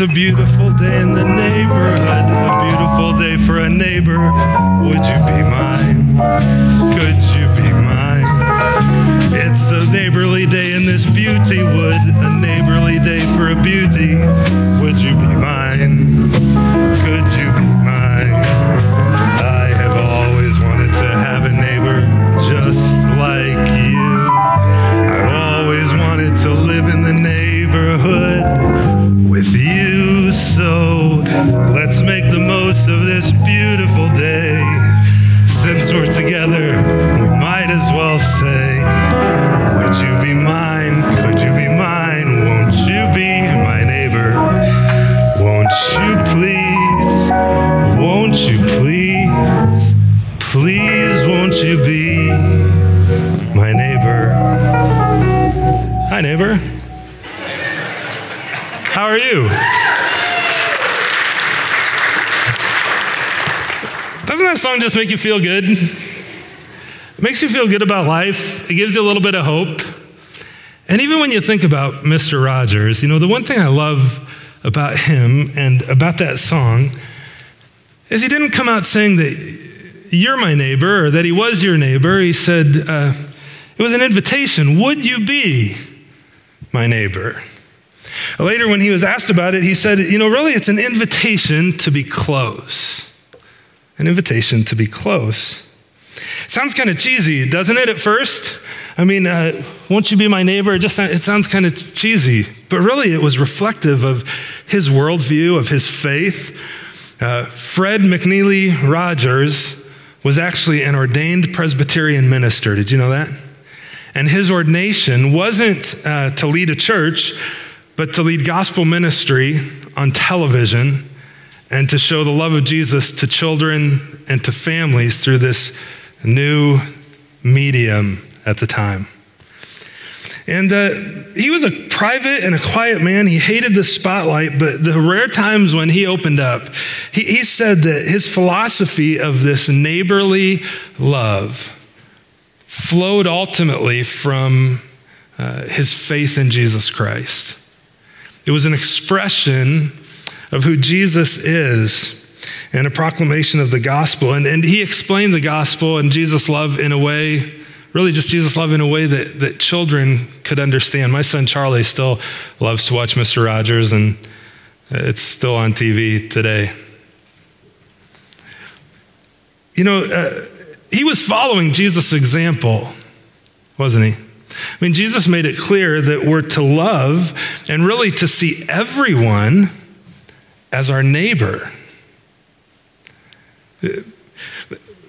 A beautiful Just make you feel good? It makes you feel good about life. It gives you a little bit of hope. And even when you think about Mr. Rogers, you know, the one thing I love about him and about that song is he didn't come out saying that you're my neighbor or that he was your neighbor. He said, uh, it was an invitation. Would you be my neighbor? Later, when he was asked about it, he said, You know, really, it's an invitation to be close. An invitation to be close. Sounds kind of cheesy, doesn't it, at first? I mean, uh, won't you be my neighbor? It just it sounds kind of cheesy, but really it was reflective of his worldview, of his faith. Uh, Fred McFeely Rogers was actually an ordained Presbyterian minister. Did you know that? And his ordination wasn't uh, to lead a church, but to lead gospel ministry on television and to show the love of Jesus to children and to families through this new medium at the time. And uh, he was a private and a quiet man. He hated the spotlight, but the rare times when he opened up, he, he said that his philosophy of this neighborly love flowed ultimately from uh, his faith in Jesus Christ. It was an expression of who Jesus is and a proclamation of the gospel. And, and he explained the gospel and Jesus' love in a way, really just Jesus' love in a way that, that children could understand. My son Charlie still loves to watch Mr. Rogers, and it's still on TV today. You know, uh, he was following Jesus' example, wasn't he? I mean, Jesus made it clear that we're to love and really to see everyone as our neighbor.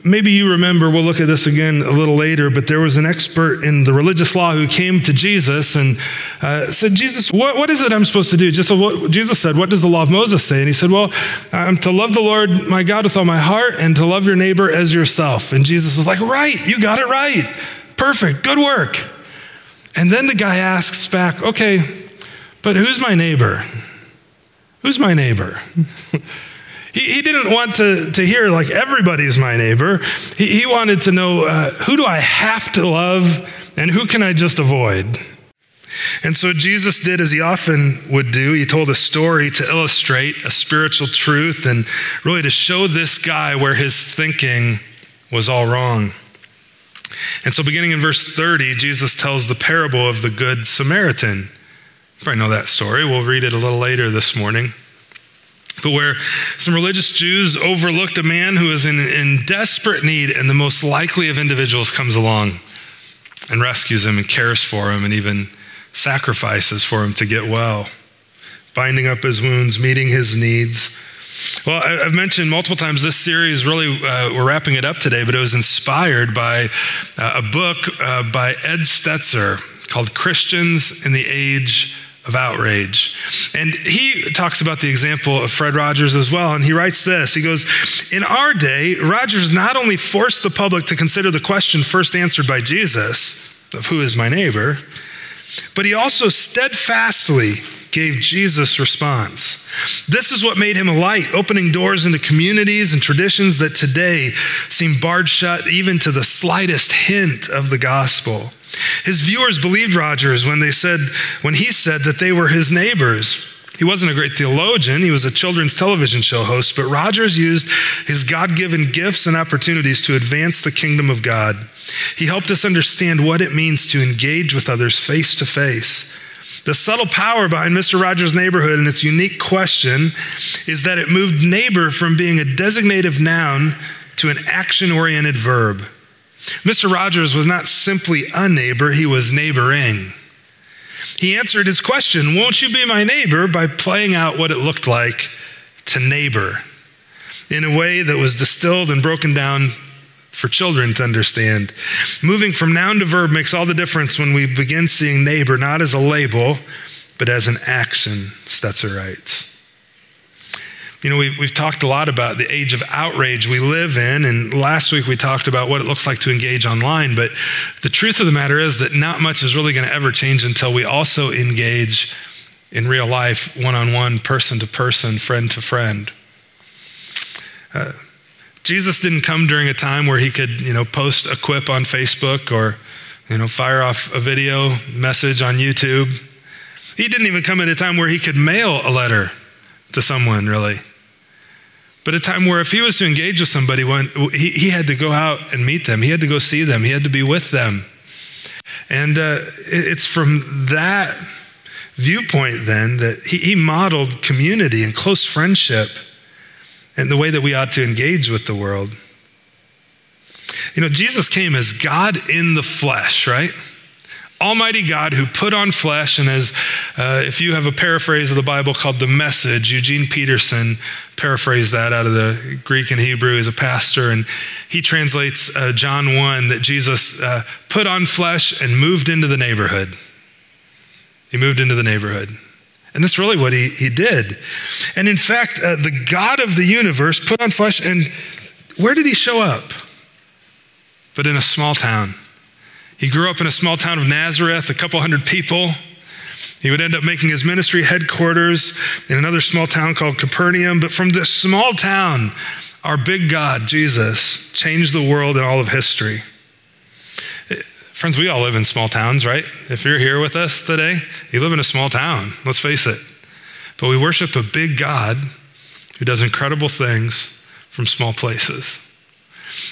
Maybe you remember, we'll look at this again a little later, but there was an expert in the religious law who came to Jesus and uh, said, Jesus, what, what is it I'm supposed to do? Just what Jesus said, What does the law of Moses say? And he said, Well, I'm to love the Lord my God with all my heart and to love your neighbor as yourself. And Jesus was like, Right, you got it right. Perfect, good work. And then the guy asks back, Okay, but who's my neighbor? Who's my neighbor? he, he, didn't want to, to hear, like, everybody's my neighbor. He, he wanted to know uh, who do I have to love and who can I just avoid? And so Jesus did as he often would do. He told a story to illustrate a spiritual truth and really to show this guy where his thinking was all wrong. And so, beginning in verse 30, Jesus tells the parable of the Good Samaritan. Probably know that story. We'll read it a little later this morning. But where some religious Jews overlooked a man who is in, in desperate need, and the most likely of individuals comes along and rescues him and cares for him and even sacrifices for him to get well, binding up his wounds, meeting his needs. Well, I've mentioned multiple times this series, really, uh, we're wrapping it up today, but it was inspired by uh, a book uh, by Ed Stetzer called Christians in the Age of Outrage. And he talks about the example of Fred Rogers as well. And he writes this He goes, In our day, Rogers not only forced the public to consider the question first answered by Jesus of who is my neighbor, but he also steadfastly gave Jesus' response. This is what made him a light, opening doors into communities and traditions that today seem barred shut even to the slightest hint of the gospel. His viewers believed Rogers when they said when he said that they were his neighbors. He wasn't a great theologian, he was a children's television show host, but Rogers used his God given gifts and opportunities to advance the kingdom of God. He helped us understand what it means to engage with others face to face. The subtle power behind Mr. Rogers' neighborhood and its unique question is that it moved neighbor from being a designative noun to an action oriented verb. Mr. Rogers was not simply a neighbor, he was neighboring. He answered his question, Won't you be my neighbor? by playing out what it looked like to neighbor in a way that was distilled and broken down for children to understand. Moving from noun to verb makes all the difference when we begin seeing neighbor not as a label, but as an action, Stetzer writes. You know, we've, we've talked a lot about the age of outrage we live in, and last week we talked about what it looks like to engage online. But the truth of the matter is that not much is really going to ever change until we also engage in real life, one on one, person to person, friend to friend. Uh, Jesus didn't come during a time where he could, you know, post a quip on Facebook or, you know, fire off a video message on YouTube. He didn't even come at a time where he could mail a letter to someone, really. But a time where if he was to engage with somebody, when he, he had to go out and meet them, he had to go see them, he had to be with them. And uh, it's from that viewpoint then that he, he modeled community and close friendship and the way that we ought to engage with the world. You know, Jesus came as God in the flesh, right? Almighty God who put on flesh, and as uh, if you have a paraphrase of the Bible called the Message, Eugene Peterson paraphrased that out of the Greek and Hebrew as a pastor, and he translates uh, John 1 that Jesus uh, put on flesh and moved into the neighborhood. He moved into the neighborhood. And that's really what he, he did. And in fact, uh, the God of the universe put on flesh, and where did he show up? But in a small town. He grew up in a small town of Nazareth, a couple hundred people. He would end up making his ministry headquarters in another small town called Capernaum. But from this small town, our big God, Jesus, changed the world and all of history. Friends, we all live in small towns, right? If you're here with us today, you live in a small town, let's face it. But we worship a big God who does incredible things from small places.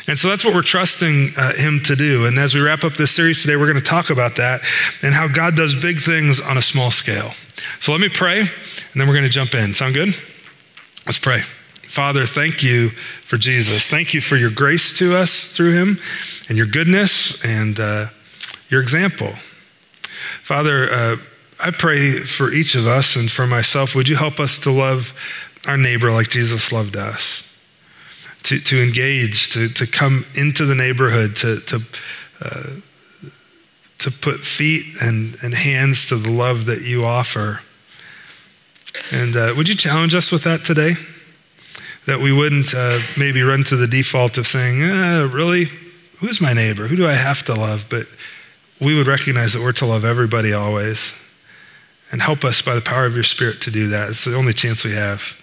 And so that's what we're trusting uh, Him to do. And as we wrap up this series today, we're going to talk about that and how God does big things on a small scale. So let me pray, and then we're going to jump in. Sound good? Let's pray. Father, thank you for Jesus. Thank you for your grace to us through Him and your goodness. And uh, your example. Father, uh, I pray for each of us and for myself, would you help us to love our neighbor like Jesus loved us? To, to engage, to, to come into the neighborhood, to, to, uh, to put feet and, and hands to the love that you offer. And uh, would you challenge us with that today? That we wouldn't uh, maybe run to the default of saying, eh, really? Who's my neighbor? Who do I have to love? But we would recognize that we're to love everybody always. And help us by the power of your Spirit to do that. It's the only chance we have.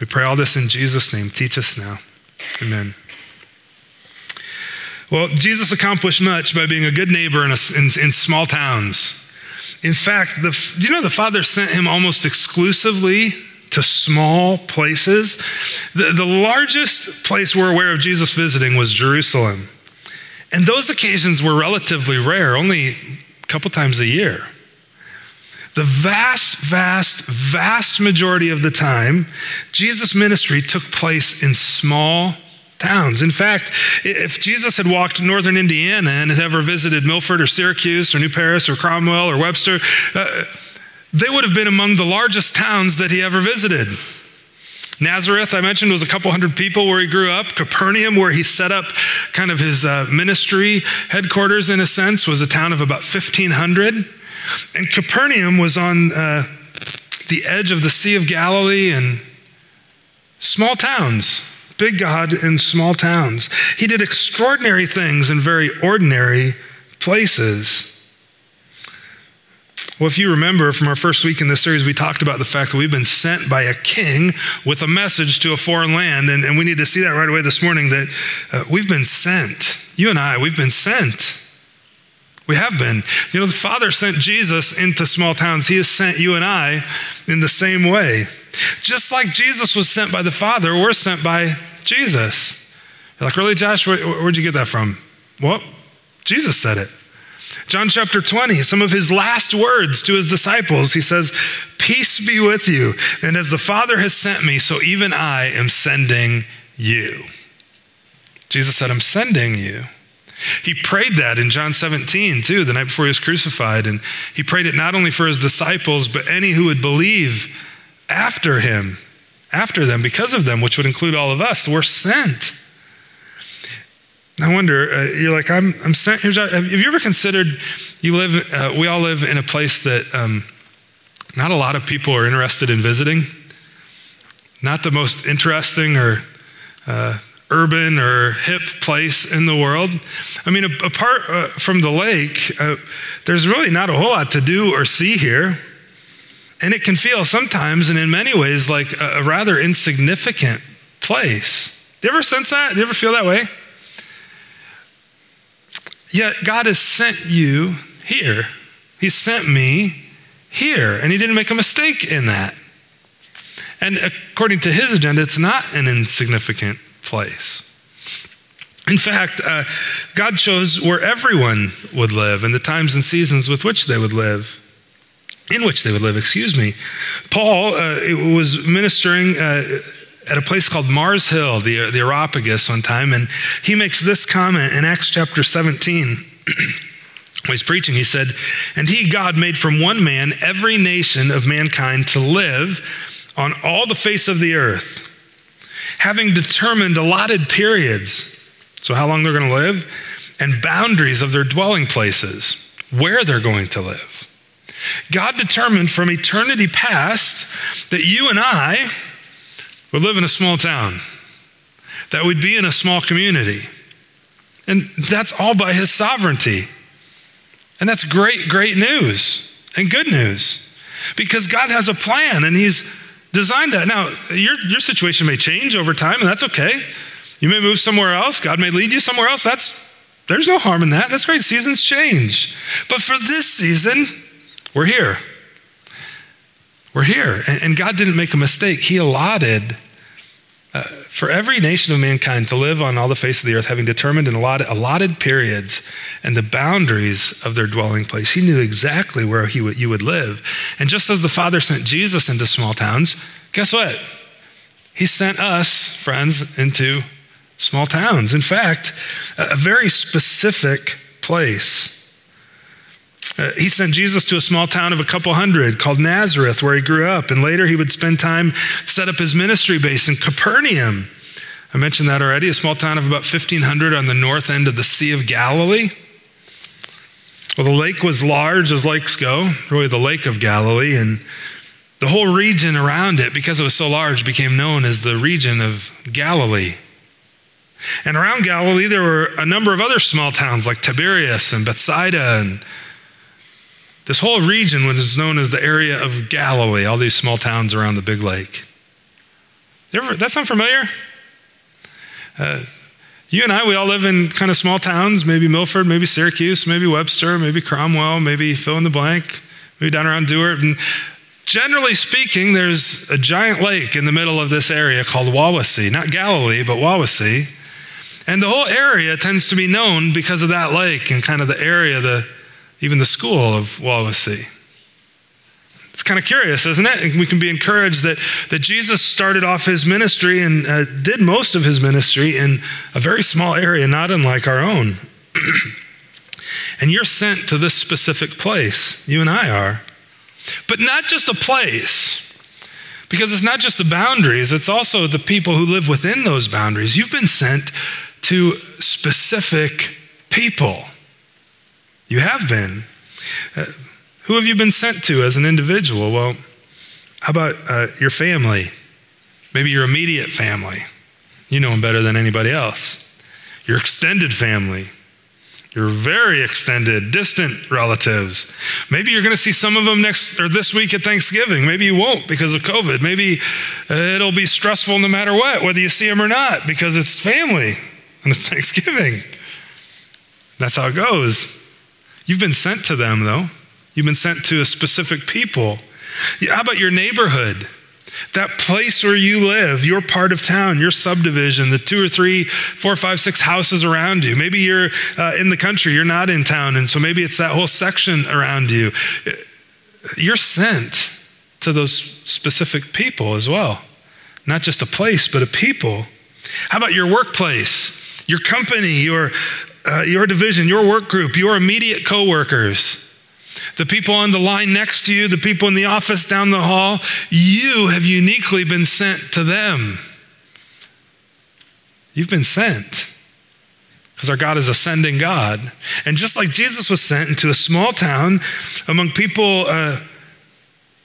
We pray all this in Jesus' name. Teach us now. Amen. Well, Jesus accomplished much by being a good neighbor in, a, in, in small towns. In fact, the, do you know the Father sent him almost exclusively to small places? The, the largest place we're aware of Jesus visiting was Jerusalem. And those occasions were relatively rare, only a couple times a year. The vast, vast, vast majority of the time, Jesus' ministry took place in small towns. In fact, if Jesus had walked northern Indiana and had ever visited Milford or Syracuse or New Paris or Cromwell or Webster, uh, they would have been among the largest towns that he ever visited. Nazareth, I mentioned, was a couple hundred people where he grew up. Capernaum, where he set up kind of his uh, ministry headquarters, in a sense, was a town of about 1,500. And Capernaum was on uh, the edge of the Sea of Galilee and small towns, big God in small towns. He did extraordinary things in very ordinary places. Well, if you remember from our first week in this series, we talked about the fact that we've been sent by a king with a message to a foreign land. And, and we need to see that right away this morning that uh, we've been sent. You and I, we've been sent. We have been. You know, the Father sent Jesus into small towns. He has sent you and I in the same way. Just like Jesus was sent by the Father, we're sent by Jesus. You're like, really, Josh? Where, where'd you get that from? Well, Jesus said it. John chapter 20, some of his last words to his disciples, he says, Peace be with you. And as the Father has sent me, so even I am sending you. Jesus said, I'm sending you. He prayed that in John 17, too, the night before he was crucified. And he prayed it not only for his disciples, but any who would believe after him, after them, because of them, which would include all of us. We're sent. I wonder, uh, you're like, I'm, I'm sent here. Have you ever considered you live, uh, we all live in a place that um, not a lot of people are interested in visiting? Not the most interesting or uh, urban or hip place in the world. I mean, apart uh, from the lake, uh, there's really not a whole lot to do or see here. And it can feel sometimes, and in many ways, like a, a rather insignificant place. Do you ever sense that? Do you ever feel that way? Yet God has sent you here. He sent me here, and He didn't make a mistake in that. And according to His agenda, it's not an insignificant place. In fact, uh, God chose where everyone would live and the times and seasons with which they would live. In which they would live, excuse me. Paul uh, was ministering uh, at a place called Mars Hill, the, the Areopagus, one time, and he makes this comment in Acts chapter 17. when he's preaching, he said, And he, God, made from one man every nation of mankind to live on all the face of the earth, having determined allotted periods, so how long they're going to live, and boundaries of their dwelling places, where they're going to live. God determined from eternity past that you and I, would live in a small town, that we'd be in a small community. And that's all by his sovereignty. And that's great, great news and good news because God has a plan and he's designed that. Now, your, your situation may change over time, and that's okay. You may move somewhere else. God may lead you somewhere else. That's there's no harm in that. That's great. Seasons change. But for this season, we're here. We're here. And, and God didn't make a mistake. He allotted uh, for every nation of mankind to live on all the face of the earth, having determined in allotted, allotted periods and the boundaries of their dwelling place. He knew exactly where he would, you would live. And just as the Father sent Jesus into small towns, guess what? He sent us, friends, into small towns. In fact, a very specific place. Uh, he sent Jesus to a small town of a couple hundred called Nazareth, where he grew up. And later he would spend time, set up his ministry base in Capernaum. I mentioned that already, a small town of about 1,500 on the north end of the Sea of Galilee. Well, the lake was large as lakes go, really the Lake of Galilee. And the whole region around it, because it was so large, became known as the region of Galilee. And around Galilee, there were a number of other small towns like Tiberias and Bethsaida and this whole region was known as the area of Galilee, all these small towns around the big lake. Ever, that sound familiar? Uh, you and I, we all live in kind of small towns, maybe Milford, maybe Syracuse, maybe Webster, maybe Cromwell, maybe fill in the blank, maybe down around Dewart. And generally speaking, there's a giant lake in the middle of this area called Wawasee. Not Galilee, but Wawasee. And the whole area tends to be known because of that lake and kind of the area, the even the school of Wawasee. It's kind of curious, isn't it? And we can be encouraged that, that Jesus started off his ministry and uh, did most of his ministry in a very small area, not unlike our own. and you're sent to this specific place. You and I are. But not just a place, Because it's not just the boundaries, it's also the people who live within those boundaries. You've been sent to specific people. You have been. Uh, who have you been sent to as an individual? Well, how about uh, your family? Maybe your immediate family. You know them better than anybody else. Your extended family your very extended, distant relatives. Maybe you're going to see some of them next or this week at Thanksgiving. Maybe you won't because of COVID. Maybe uh, it'll be stressful no matter what, whether you see them or not, because it's family and it's Thanksgiving. That's how it goes. You've been sent to them, though. You've been sent to a specific people. How about your neighborhood? That place where you live, your part of town, your subdivision, the two or three, four, five, six houses around you. Maybe you're uh, in the country, you're not in town, and so maybe it's that whole section around you. You're sent to those specific people as well. Not just a place, but a people. How about your workplace, your company, your, uh, your division, your work group, your immediate coworkers? the people on the line next to you, the people in the office down the hall, you have uniquely been sent to them. You've been sent because our God is a sending God. And just like Jesus was sent into a small town among people uh,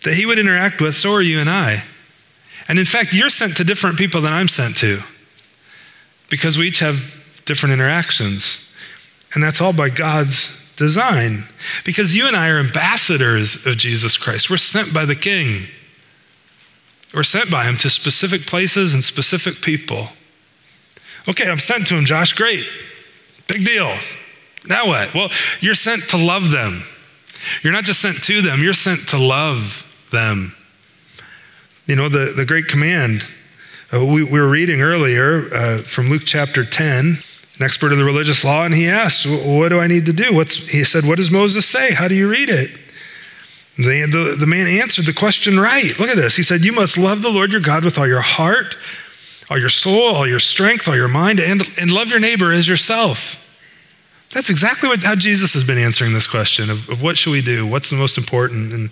that he would interact with, so are you and I. And in fact, you're sent to different people than I'm sent to because we each have different interactions. And that's all by God's design. Because you and I are ambassadors of Jesus Christ. We're sent by the King. We're sent by him to specific places and specific people. Okay, I'm sent to him, Josh. Great. Big deal. Now what? Well, you're sent to love them. You're not just sent to them, you're sent to love them. You know, the, the great command uh, we, we, were reading earlier uh, from Luke chapter 10 an expert in the religious law, and he asked, What do I need to do? What's, he said, What does Moses say? How do you read it? The, the, the man answered the question right. Look at this. He said, You must love the Lord your God with all your heart, all your soul, all your strength, all your mind, and, and love your neighbor as yourself. That's exactly what, how Jesus has been answering this question of, of what should we do? What's the most important? And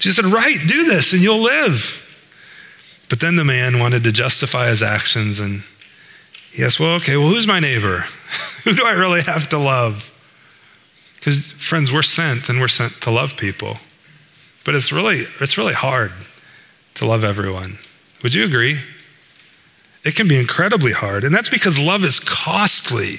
Jesus said, Right, do this and you'll live. But then the man wanted to justify his actions and asked, Well, okay, well, who's my neighbor? Who do I really have to love? Because, friends, we're sent and we're sent to love people. But it's really, it's really hard to love everyone. Would you agree? It can be incredibly hard. And that's because love is costly.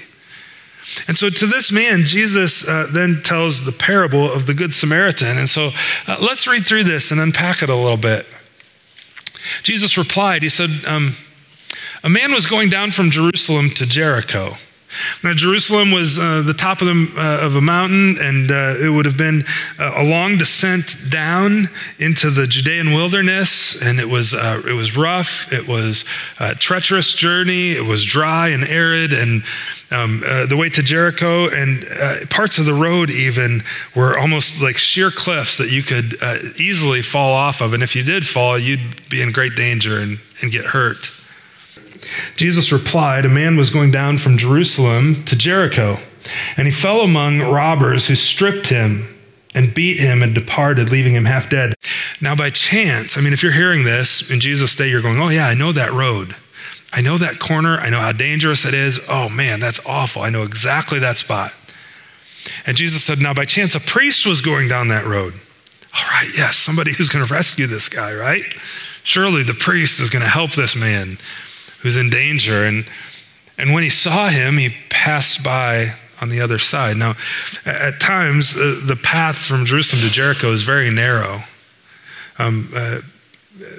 And so to this man, Jesus uh, then tells the parable of the Good Samaritan. And so uh, let's read through this and unpack it a little bit. Jesus replied, He said, um, a man was going down from Jerusalem to Jericho. Now, Jerusalem was uh, the top of, the, uh, of, a mountain, and uh, it would have been uh, a long descent down into the Judean wilderness, and it was, uh, it was rough. It was a treacherous journey. It was dry and arid, and um, uh, the way to Jericho, and parts of the road even were almost like sheer cliffs that you could easily fall off of. And if you did fall, you'd be in great danger and, and get hurt. Jesus replied, A man was going down from Jerusalem to Jericho, and he fell among robbers who stripped him and beat him and departed, leaving him half dead. Now, by chance, I mean, if you're hearing this in Jesus' day, you're going, Oh, yeah, I know that road. I know that corner. I know how dangerous it is. Oh, man, that's awful. I know exactly that spot. And Jesus said, Now, by chance, a priest was going down that road. All right, yes, somebody who's going to rescue this guy, right? Surely the priest is going to help this man who's in danger. And, and when he saw him, he passed by on the other side. Now, at times, uh, the path from Jerusalem to Jericho is very narrow. Um, uh,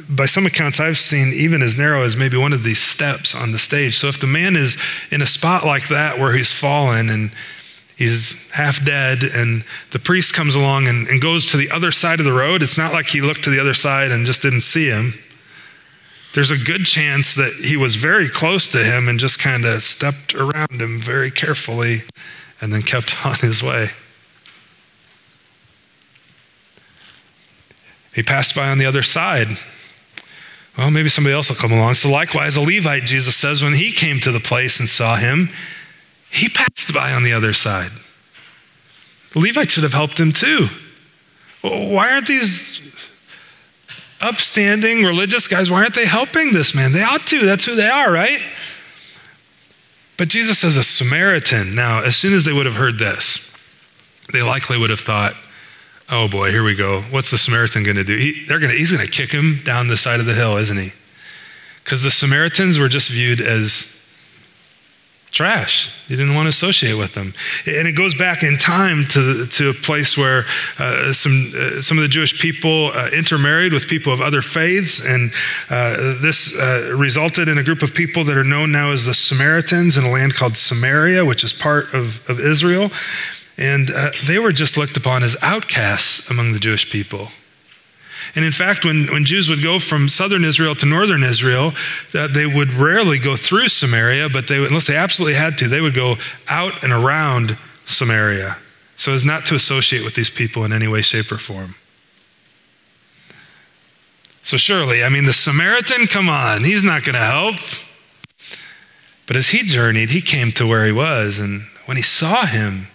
by some accounts, I've seen even as narrow as maybe one of these steps on the stage. So if the man is in a spot like that where he's fallen and he's half dead, and the priest comes along and, and goes to the other side of the road, it's not like he looked to the other side and just didn't see him there's a good chance that he was very close to him and just kind of stepped around him very carefully and then kept on his way. He passed by on the other side. Well, maybe somebody else will come along. So, likewise, a Levite, Jesus says, when he came to the place and saw him, he passed by on the other side. The Levite should have helped him too. Why aren't these upstanding religious guys, why aren't they helping this man? They ought to. That's who they are, right? But Jesus says a Samaritan. Now, as soon as they would have heard this, they likely would have thought, oh boy, here we go. What's the Samaritan going to do? He, they're gonna, he's going to kick him down the side of the hill, isn't he? Because the Samaritans were just viewed as trash. You didn't want to associate with them. And it goes back in time to, to a place where uh, some, uh, some of the Jewish people uh, intermarried with people of other faiths. And uh, this uh, resulted in a group of people that are known now as the Samaritans in a land called Samaria, which is part of, of Israel. And uh, they were just looked upon as outcasts among the Jewish people. And in fact, when, when Jews would go from southern Israel to northern Israel, that they would rarely go through Samaria, but they, unless they absolutely had to, they would go out and around Samaria so as not to associate with these people in any way, shape, or form. So, surely, I mean, the Samaritan, come on, he's not going to help. But as he journeyed, he came to where he was, and when he saw him,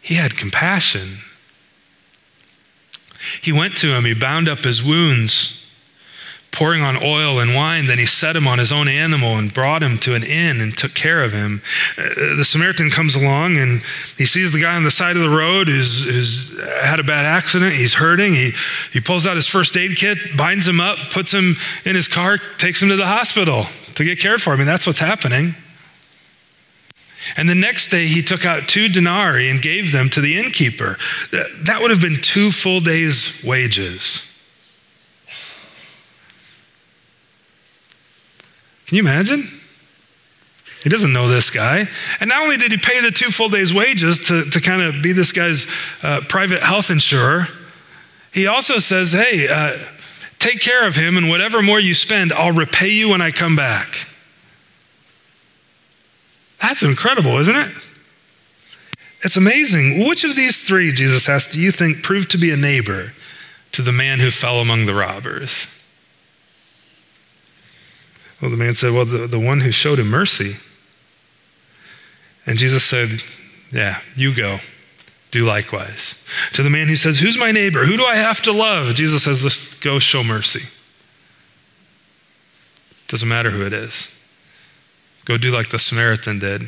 he had compassion. He went to him, he bound up his wounds, pouring on oil and wine. Then he set him on his own animal and brought him to an inn and took care of him. Uh, the Samaritan comes along and he sees the guy on the side of the road who's, who's had a bad accident. He's hurting. He, he pulls out his first aid kit, binds him up, puts him in his car, takes him to the hospital to get cared for. I mean, that's what's happening. And the next day he took out two denarii and gave them to the innkeeper. That would have been two full days' wages. Can you imagine? He doesn't know this guy. And not only did he pay the two full days' wages to, to kind of be this guy's uh, private health insurer, he also says, hey, uh, take care of him, and whatever more you spend, I'll repay you when I come back. That's incredible, isn't it? It's amazing. Which of these three, Jesus asked, do you think proved to be a neighbor to the man who fell among the robbers? Well, the man said, Well, the, the one who showed him mercy. And Jesus said, Yeah, you go. Do likewise. To the man who says, Who's my neighbor? Who do I have to love? Jesus says, go show mercy. Doesn't matter who it is. Go do like the Samaritan did.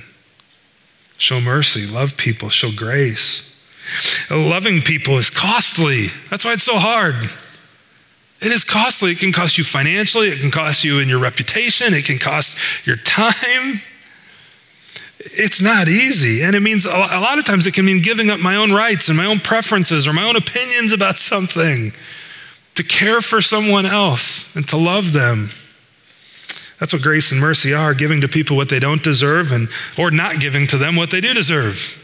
Show mercy, love people, show grace. Loving people is costly. That's why it's so hard. It is costly. It can cost you financially, it can cost you in your reputation, it can cost your time. It's not easy. And it means a lot of times it can mean giving up my own rights and my own preferences or my own opinions about something to care for someone else and to love them. That's what grace and mercy are giving to people what they don't deserve and, or not giving to them what they do deserve.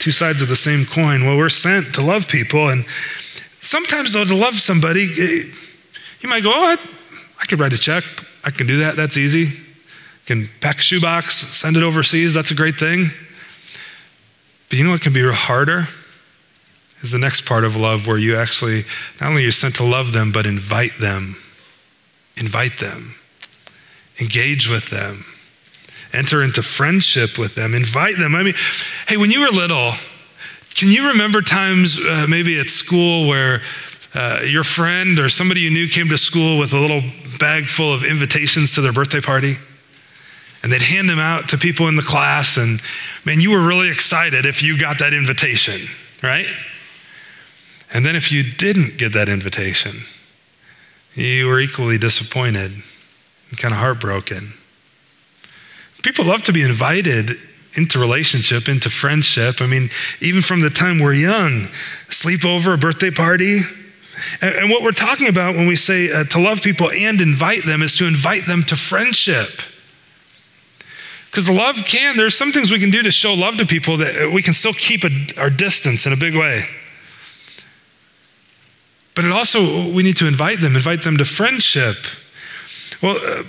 Two sides of the same coin. Well, we're sent to love people. And sometimes, though, to love somebody, eh, you might go, Oh, I, I could write a check. I can do that. That's easy. I can pack a shoebox, send it overseas. That's a great thing. But you know what can be harder? Is the next part of love where you actually, not only you're sent to love them, but invite them invite them, engage with them, enter into friendship with them, invite them. I mean, hey, when you were little, can you remember times uh, maybe at school where uh, your friend or somebody you knew came to school with a little bag full of invitations to their birthday party? And they'd hand them out to people in the class, and man, you were really excited if you got that invitation, right? And then if you didn't get that invitation, you were equally disappointed and kind of heartbroken. People love to be invited into relationship, into friendship. I mean, even from the time we're young, sleepover, a birthday party. And, and what we're talking about when we say uh, to love people and invite them is to invite them to friendship. Because love can, there's some things we can do to show love to people that we can still keep a, our distance in a big way. But it also, we need to invite them, invite them to friendship. Well, uh,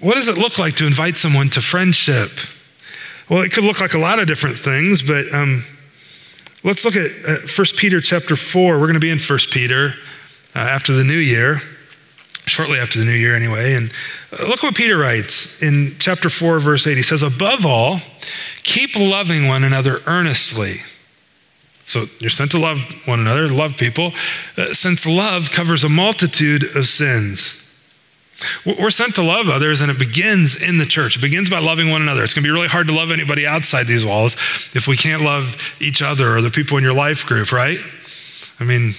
what does it look like to invite someone to friendship? Well, it could look like a lot of different things, but um, let's look at uh, 1 Peter chapter 4. We're going to be in 1 Peter uh, after the new year, shortly after the new year anyway. And uh, look what Peter writes in chapter 4, verse 8. He says, Above all, keep loving one another earnestly So you're sent to love one another, love people, uh, since love covers a multitude of sins. We're sent to love others, and it begins in the church. It begins by loving one another. It's going to be really hard to love anybody outside these walls if we can't love each other or the people in your life group, right? I mean,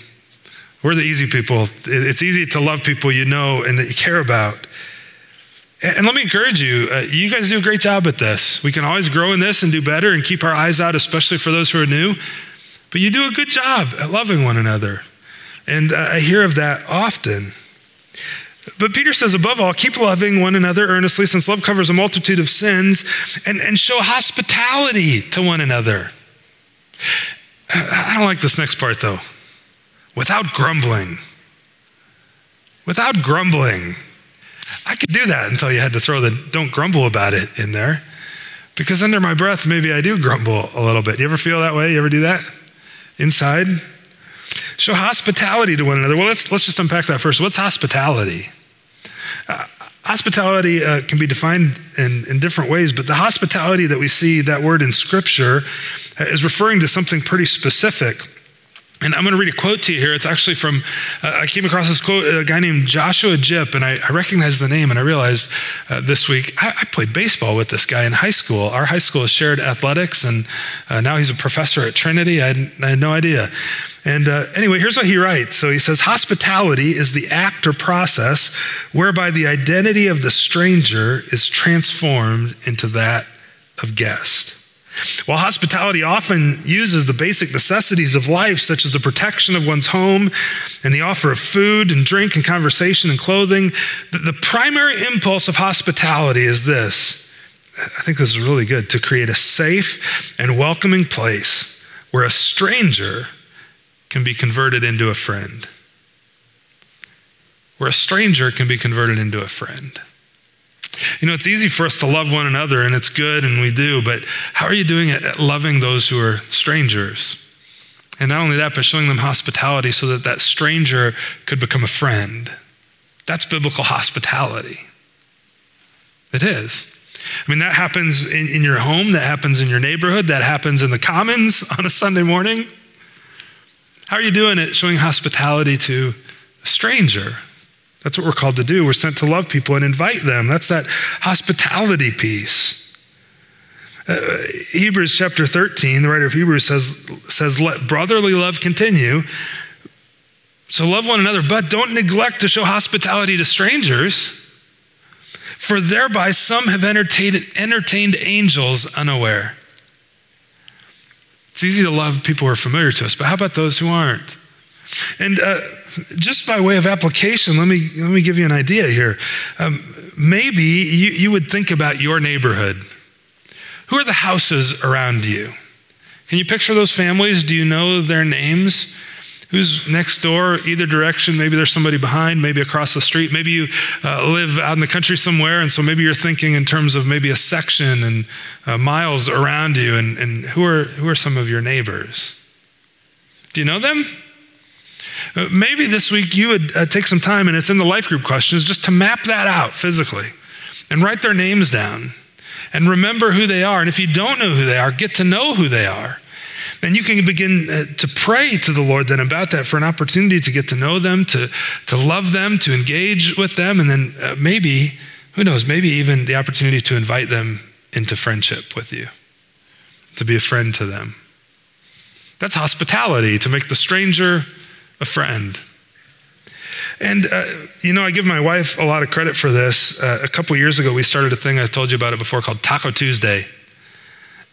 we're the easy people. It's easy to love people you know and that you care about. And let me encourage you, uh, you guys do a great job at this. We can always grow in this and do better and keep our eyes out, especially for those who are new. But you do a good job at loving one another. And I hear of that often. But Peter says, above all, keep loving one another earnestly, since love covers a multitude of sins, and, and show hospitality to one another. I don't like this next part, though. Without grumbling. Without grumbling. I could do that until you had to throw the don't grumble about it in there. Because under my breath, maybe I do grumble a little bit. You ever feel that way? You ever do that? Inside? Show hospitality to one another. Well, let's, let's just unpack that first. What's hospitality? Uh, hospitality uh, can be defined in, in different ways, but the hospitality that we see, that word in Scripture, uh, is referring to something pretty specific. And I'm going to read a quote to you here. It's actually from, uh, I came across this quote, a guy named Joshua Jipp, and I, I recognized the name, and I realized uh, this week, I, I, played baseball with this guy in high school. Our high school shared athletics, and uh, now he's a professor at Trinity. I had, I had no idea. And uh, anyway, here's what he writes. So he says, Hospitality is the act or process whereby the identity of the stranger is transformed into that of guest. While hospitality often uses the basic necessities of life, such as the protection of one's home and the offer of food and drink and conversation and clothing, the primary impulse of hospitality is this. I think this is really good to create a safe and welcoming place where a stranger can be converted into a friend. Where a stranger can be converted into a friend. You know, it's easy for us to love one another, and it's good, and we do, but how are you doing at loving those who are strangers? And not only that, but showing them hospitality so that that stranger could become a friend. That's biblical hospitality. It is. I mean, that happens in, in your home, that happens in your neighborhood, that happens in the commons on a Sunday morning. How are you doing it showing hospitality to a stranger? That's what we're called to do. We're sent to love people and invite them. That's that hospitality piece. Uh, Hebrews chapter 13, the writer of Hebrews says, says, Let brotherly love continue. So love one another, but don't neglect to show hospitality to strangers, for thereby some have entertained, entertained angels unaware. It's easy to love people who are familiar to us, but how about those who aren't? And uh, just by way of application, let me, let me give you an idea here. Um, maybe you, you would think about your neighborhood. Who are the houses around you? Can you picture those families? Do you know their names? Who's next door, either direction? Maybe there's somebody behind, maybe across the street. Maybe you uh, live out in the country somewhere, and so maybe you're thinking in terms of maybe a section and uh, miles around you. And, and who, are, who are some of your neighbors? Do you know them? Uh, maybe this week you would uh, take some time, and it's in the life group questions, just to map that out physically and write their names down and remember who they are. And if you don't know who they are, get to know who they are. And you can begin uh, to pray to the Lord then about that for an opportunity to get to know them, to, to love them, to engage with them, and then uh, maybe, who knows, maybe even the opportunity to invite them into friendship with you, to be a friend to them. That's hospitality, to make the stranger a friend. And, uh, you know, I give my wife a lot of credit for this. Uh, a couple years ago, we started a thing, I told you about it before, called Taco Tuesday.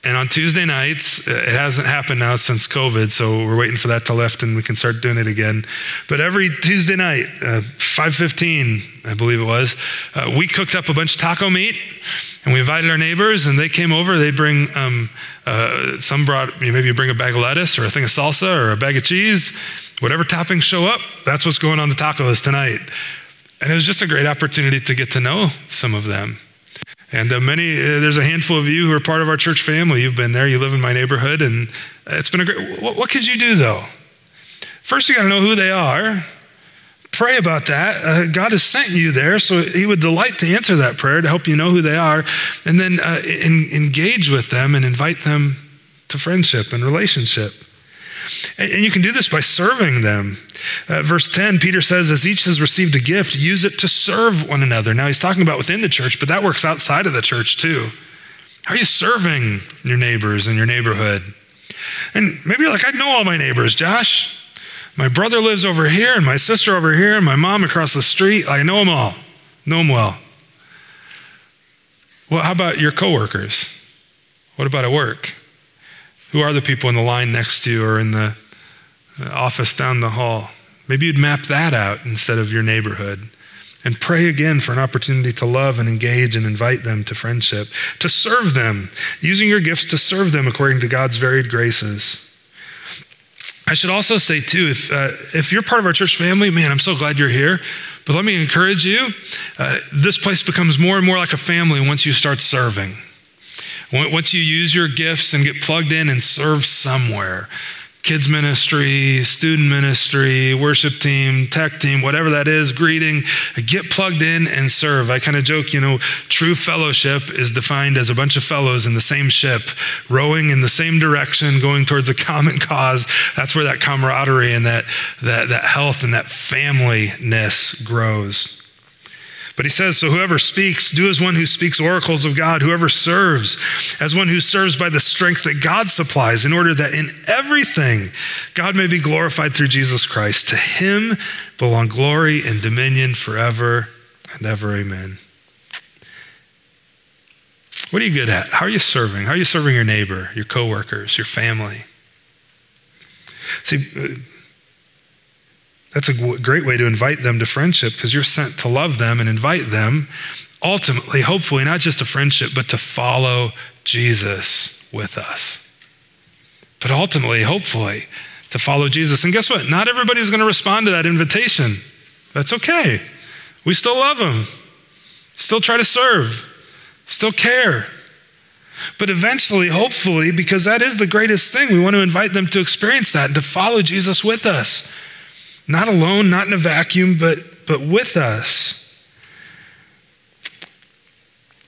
And on Tuesday nights, uh, it hasn't happened now since COVID, so we're waiting for that to lift and we can start doing it again. But every Tuesday night, uh, 5.15, I believe it was, uh, we cooked up a bunch of taco meat and we invited our neighbors and they came over. They'd bring, um, uh, some brought, maybe you bring a bag of lettuce or a thing of salsa or a bag of cheese. Whatever toppings show up, that's what's going on the tacos tonight. And it was just a great opportunity to get to know some of them. And uh, many, uh, there's a handful of you who are part of our church family. You've been there, you live in my neighborhood, and it's been a great. What, what could you do though? First, you got to know who they are. Pray about that. Uh, God has sent you there, so He would delight to answer that prayer to help you know who they are, and then uh, in, engage with them and invite them to friendship and relationship. And, you can do this by serving them. Uh, verse 10, Peter says, As each has received a gift, use it to serve one another. Now, he's talking about within the church, but that works outside of the church too. How are you serving your neighbors in your neighborhood? And maybe you're like, I know all my neighbors, Josh. My brother lives over here, and my sister over here, and my mom across the street. I know them all, know them well. Well, how about your coworkers? What about at work? Who are the people in the line next to you or in the office down the hall? Maybe you'd map that out instead of your neighborhood. And pray again for an opportunity to love and engage and invite them to friendship, to serve them, using your gifts to serve them according to God's varied graces. I should also say, too, if, uh, if you're part of our church family, man, I'm so glad you're here. But let me encourage you uh, this place becomes more and more like a family once you start serving. Once you use your gifts and get plugged in and serve somewhere kids ministry, student ministry, worship team, tech team, whatever that is, greeting, get plugged in and serve. I kind of joke, you know, true fellowship is defined as a bunch of fellows in the same ship, rowing in the same direction, going towards a common cause. That's where that camaraderie and that, that, that health and that familyness grows. But he says, So whoever speaks, do as one who speaks oracles of God. Whoever serves, as one who serves by the strength that God supplies, in order that in everything God may be glorified through Jesus Christ. To him belong glory and dominion forever and ever. Amen. What are you good at? How are you serving? How are you serving your neighbor, your coworkers, your family? See, that's a great way to invite them to friendship because you're sent to love them and invite them, ultimately, hopefully, not just a friendship, but to follow Jesus with us. But ultimately, hopefully, to follow Jesus. And guess what? Not everybody's going to respond to that invitation. That's okay. We still love them, still try to serve, still care. But eventually, hopefully, because that is the greatest thing, we want to invite them to experience that and to follow Jesus with us. Not alone, not in a vacuum, but, but with us.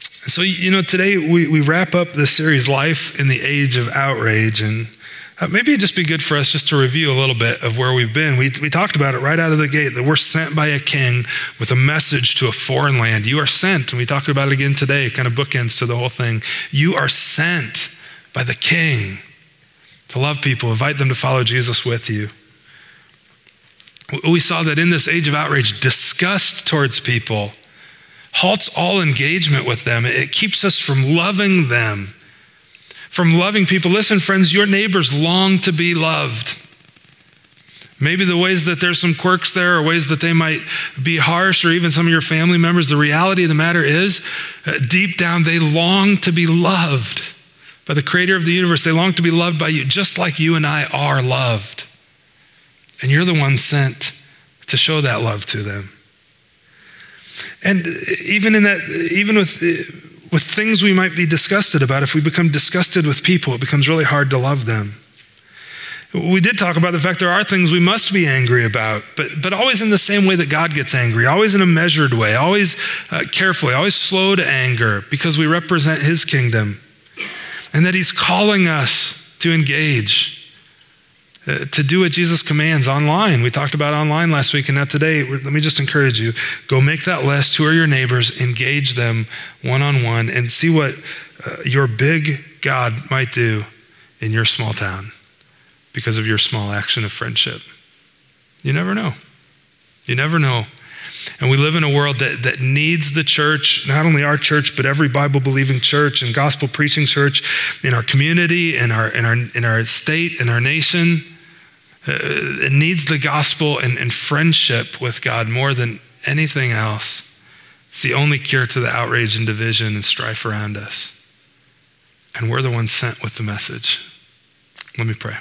So, you know, today we, we wrap up this series, Life in the Age of Outrage. And uh, maybe it'd just be good for us just to review a little bit of where we've been. We, we talked about it right out of the gate that we're sent by a king with a message to a foreign land. You are sent, and we talked about it again today, kind of bookends to the whole thing. You are sent by the king to love people, invite them to follow Jesus with you. We saw that in this age of outrage, disgust towards people halts all engagement with them. It keeps us from loving them, from loving people. Listen, friends, your neighbors long to be loved. Maybe the ways that there's some quirks there, or ways that they might be harsh, or even some of your family members, the reality of the matter is, uh, deep down, they long to be loved by the creator of the universe. They long to be loved by you, just like you and I are loved. And you're the one sent to show that love to them. And even in that, even with, with things we might be disgusted about, if we become disgusted with people, it becomes really hard to love them. We did talk about the fact there are things we must be angry about, but, but always in the same way that God gets angry, always in a measured way, always uh, carefully, always slow to anger because we represent His kingdom and that He's calling us to engage to do what Jesus commands online. We talked about online last week and not today. Let me just encourage you go make that list. Who are your neighbors? Engage them one on one and see what uh, your big God might do in your small town because of your small action of friendship. You never know. You never know. And we live in a world that, that needs the church, not only our church, but every Bible believing church and gospel preaching church in our community, in our, in our, in our state, in our nation. Uh, it needs the gospel and, and friendship with God more than anything else. It's the only cure to the outrage and division and strife around us. And we're the ones sent with the message. Let me pray.